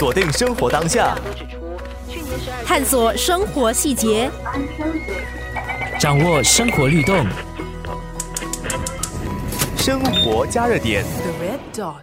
锁定生活当下，探索生活细节，掌握生活律动。生活加热点。 The red dot.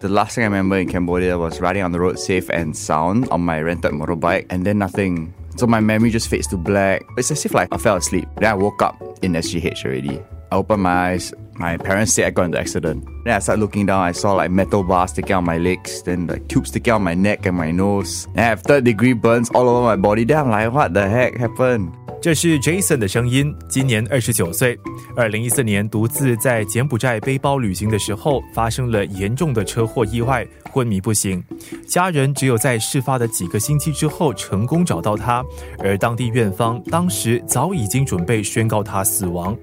The last thing I remember in Cambodia was riding on the road safe and sound on my rented motorbike, and then nothing. So my memory just fades to black. It's as if like I fell asleep. Then I woke up in SGH already. I opened my eyes. My parents said I got into accident. Then I start looking down. I saw like metal bars sticking out my legs, then like tubes sticking out my neck and my nose. And I have third degree burns all over my body. Then I'm like, what the heck happened? 这是 Jason 的声音，今年二十九岁。二零一四年独自在柬埔寨背包旅行的时候，发生了严重的车祸意外，昏迷不醒。家人只有在事发的几个星期之后成功找到他，而当地院方当时早已经准备宣告他死亡。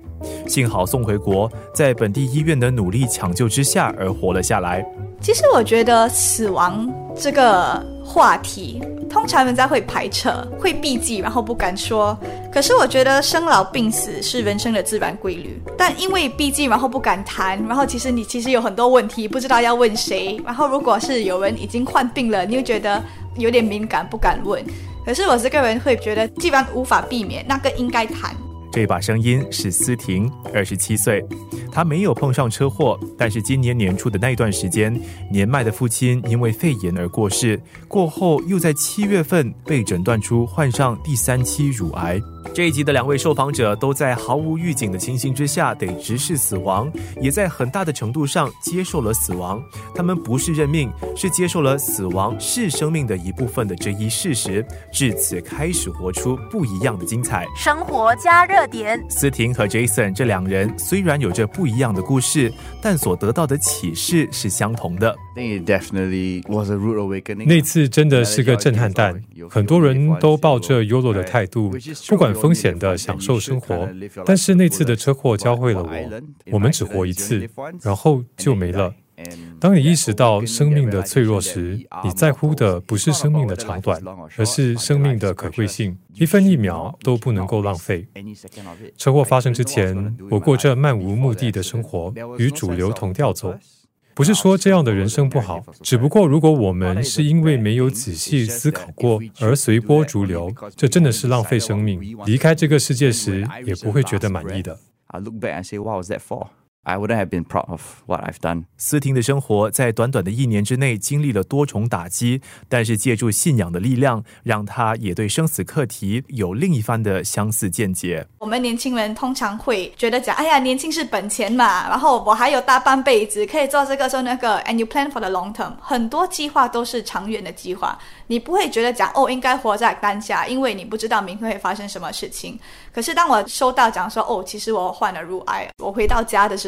幸好送回国，在本地医院的努力抢救之下而活了下来。其实我觉得死亡这个话题，通常人家会排斥、会避忌，然后不敢说。可是我觉得生老病死是人生的自然规律，但因为避忌，然后不敢谈，然后其实你其实有很多问题不知道要问谁。然后如果是有人已经患病了，你又觉得有点敏感，不敢问。可是我这个人会觉得，既然无法避免，那个应该谈。这把声音是思婷，二十七岁，她没有碰上车祸，但是今年年初的那段时间，年迈的父亲因为肺炎而过世，过后又在七月份被诊断出患上第三期乳癌。这一集的两位受访者都在毫无预警的情形之下得直视死亡，也在很大的程度上接受了死亡。他们不是认命，是接受了死亡是生命的一部分的这一事实，至此开始活出不一样的精彩。生活加热点。思婷和 Jason 这两人虽然有着不一样的故事，但所得到的启示是相同的。I think it definitely was a rude awakening. 那次真的是个震撼弹，很多人都抱着 YOLO 的态度，不管风险的享受生活。但是那次的车祸教会了我，我们只活一次，然后就没了。当你意识到生命的脆弱时，你在乎的不是生命的长短，而是生命的可贵性，一分一秒都不能够浪费。车祸发生之前，我过着漫无目的的生活，与主流同调走。不是说这样的人生不好，只不过如果我们是因为没有仔细思考过而随波逐流，这真的是浪费生命。离开这个世界时，也不会觉得满意的。I look back and say, what was that for? I wouldn't have been proud of what I've done. 思婷的生活在短短的一年之内经历了多重打击，但是借助信仰的力量，让她也对生死课题有另一番的相似见解。我们年轻人通常会觉得讲，哎呀，年轻是本钱嘛，然后我还有大半辈子可以做这个做那个，and you plan for the long term。很多计划都是长远的计划，你不会觉得讲哦，应该活在当下，因为你不知道明天会发生什么事情。可是当我收到讲说，哦，其实我患了乳癌，我回到家的时候，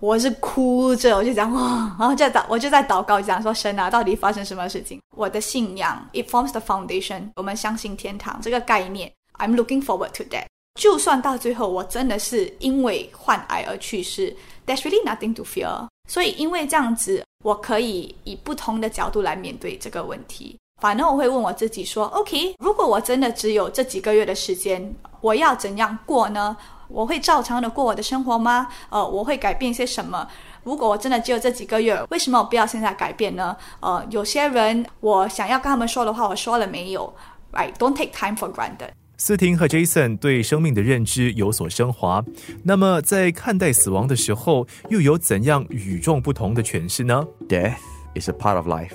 我是哭着，我就讲哇，然后就祷，我就在祷告讲说，神啊，到底发生什么事情？我的信仰，it forms the foundation，我们相信天堂这个概念，I'm looking forward to that。就算到最后我真的是因为患癌而去世，there's really nothing to fear。所以因为这样子，我可以以不同的角度来面对这个问题。反正我会问我自己说，OK，如果我真的只有这几个月的时间，我要怎样过呢？我会照常的过我的生活吗？呃，我会改变些什么？如果我真的只有这几个月，为什么我不要现在改变呢？呃，有些人我想要跟他们说的话，我说了没有？Right，don't take time for granted。斯婷和 Jason 对生命的认知有所升华，那么在看待死亡的时候，又有怎样与众不同的诠释呢？Death is a part of life.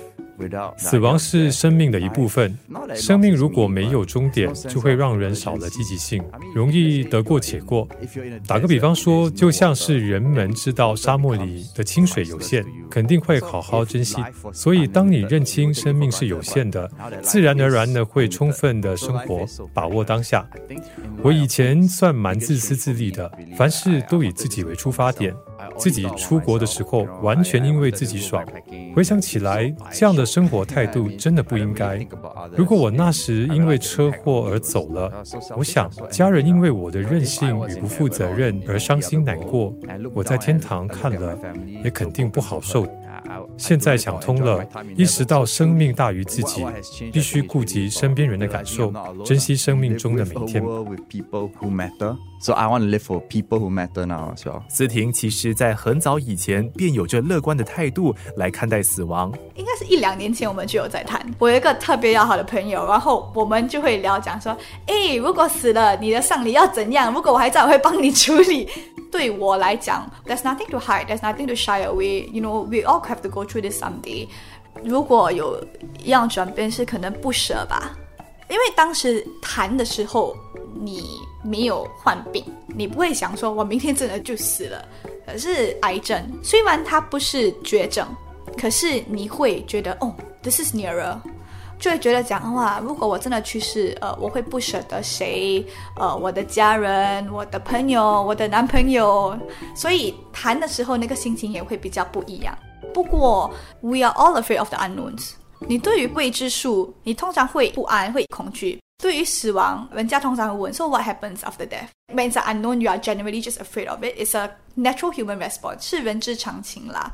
死亡是生命的一部分。生命如果没有终点，就会让人少了积极性，容易得过且过。打个比方说，就像是人们知道沙漠里的清水有限，肯定会好好珍惜。所以，当你认清生命是有限的，自然而然的会充分的生活，把握当下。我以前算蛮自私自利的，凡事都以自己为出发点。自己出国的时候，完全因为自己爽。回想起来，这样的生活态度真的不应该。如果我那时因为车祸而走了，我想家人因为我的任性与不负责任而伤心难过，我在天堂看了也肯定不好受。现在想通了，意识到生命大于自己，必须顾及身边人的感受，珍惜生命中的每一天。So I want to live for people who matter now。思婷其实在很早以前便有着乐观的态度来看待死亡。应该是一两年前我们就有在谈。我有一个特别要好的朋友，然后我们就会聊讲说，哎，如果死了，你的丧礼要怎样？如果我还在，我会帮你处理。对我来讲，There's nothing to hide, There's nothing to shy away. You know, we all have to go through this someday. 如果有一样转变，是可能不舍吧，因为当时谈的时候。你没有患病，你不会想说，我明天真的就死了。可是癌症虽然它不是绝症，可是你会觉得，哦，this is nearer，就会觉得讲哇，如果我真的去世，呃，我会不舍得谁，呃，我的家人、我的朋友、我的男朋友，所以谈的时候那个心情也会比较不一样。不过，we are all afraid of the unknowns。你对于未知数，你通常会不安，会恐惧。对于死亡，人家通常会问：So what happens after death? When it's unknown, you are generally just afraid of it. It's a natural human response，是人之常情啦。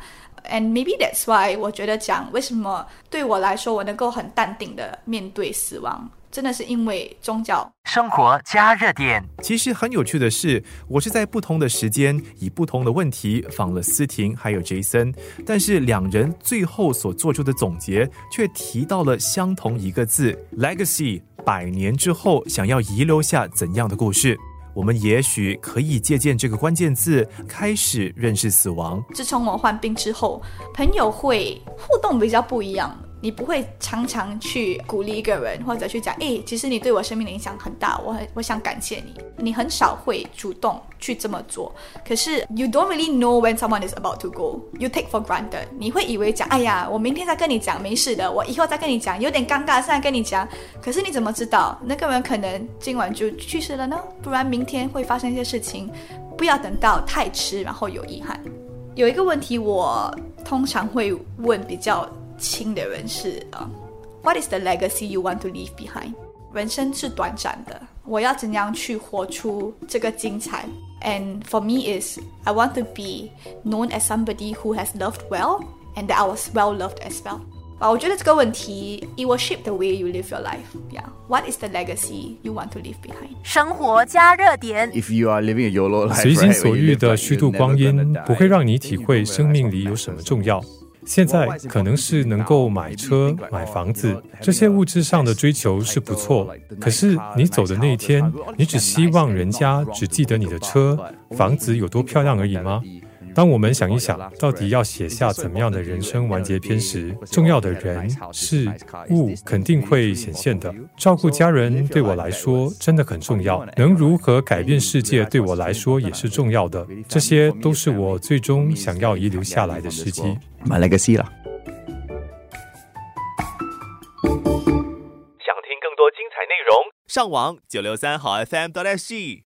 And maybe that's why 我觉得讲为什么对我来说，我能够很淡定的面对死亡。真的是因为宗教生活加热点。其实很有趣的是，我是在不同的时间以不同的问题访了思婷还有 Jason，但是两人最后所做出的总结却提到了相同一个字：legacy。百年之后，想要遗留下怎样的故事？我们也许可以借鉴这个关键字，开始认识死亡。自从我患病之后，朋友会互动比较不一样。你不会常常去鼓励一个人，或者去讲，哎，其实你对我生命的影响很大，我很我想感谢你。你很少会主动去这么做。可是，you don't really know when someone is about to go. You take for granted. 你会以为讲，哎呀，我明天再跟你讲，没事的，我以后再跟你讲，有点尴尬，现在跟你讲。可是你怎么知道那个人可能今晚就去世了呢？不然明天会发生一些事情。不要等到太迟，然后有遗憾。有一个问题，我通常会问比较。亲的人是啊，What is the legacy you want to leave behind？人生是短暂的，我要怎样去活出这个精彩？And for me is I want to be known as somebody who has loved well and that I was well loved as well。啊，我觉得这个问题，it will shape the way you live your life. Yeah. What is the legacy you want to leave behind? 生活加热点。If you are living a YOLO life, 随心所欲的虚度光阴，不会让你体会生命里有什么重要。 现在可能是能够买车、买房子，这些物质上的追求是不错。可是你走的那一天，你只希望人家只记得你的车、房子有多漂亮而已吗？当我们想一想，到底要写下怎么样的人生完结篇时，重要的人事物肯定会显现的。照顾家人对我来说真的很重要，能如何改变世界对我来说也是重要的。这些都是我最终想要遗留下来的时机。买了个 C 了。想听更多精彩内容，上网九六三好 FM 到 SG。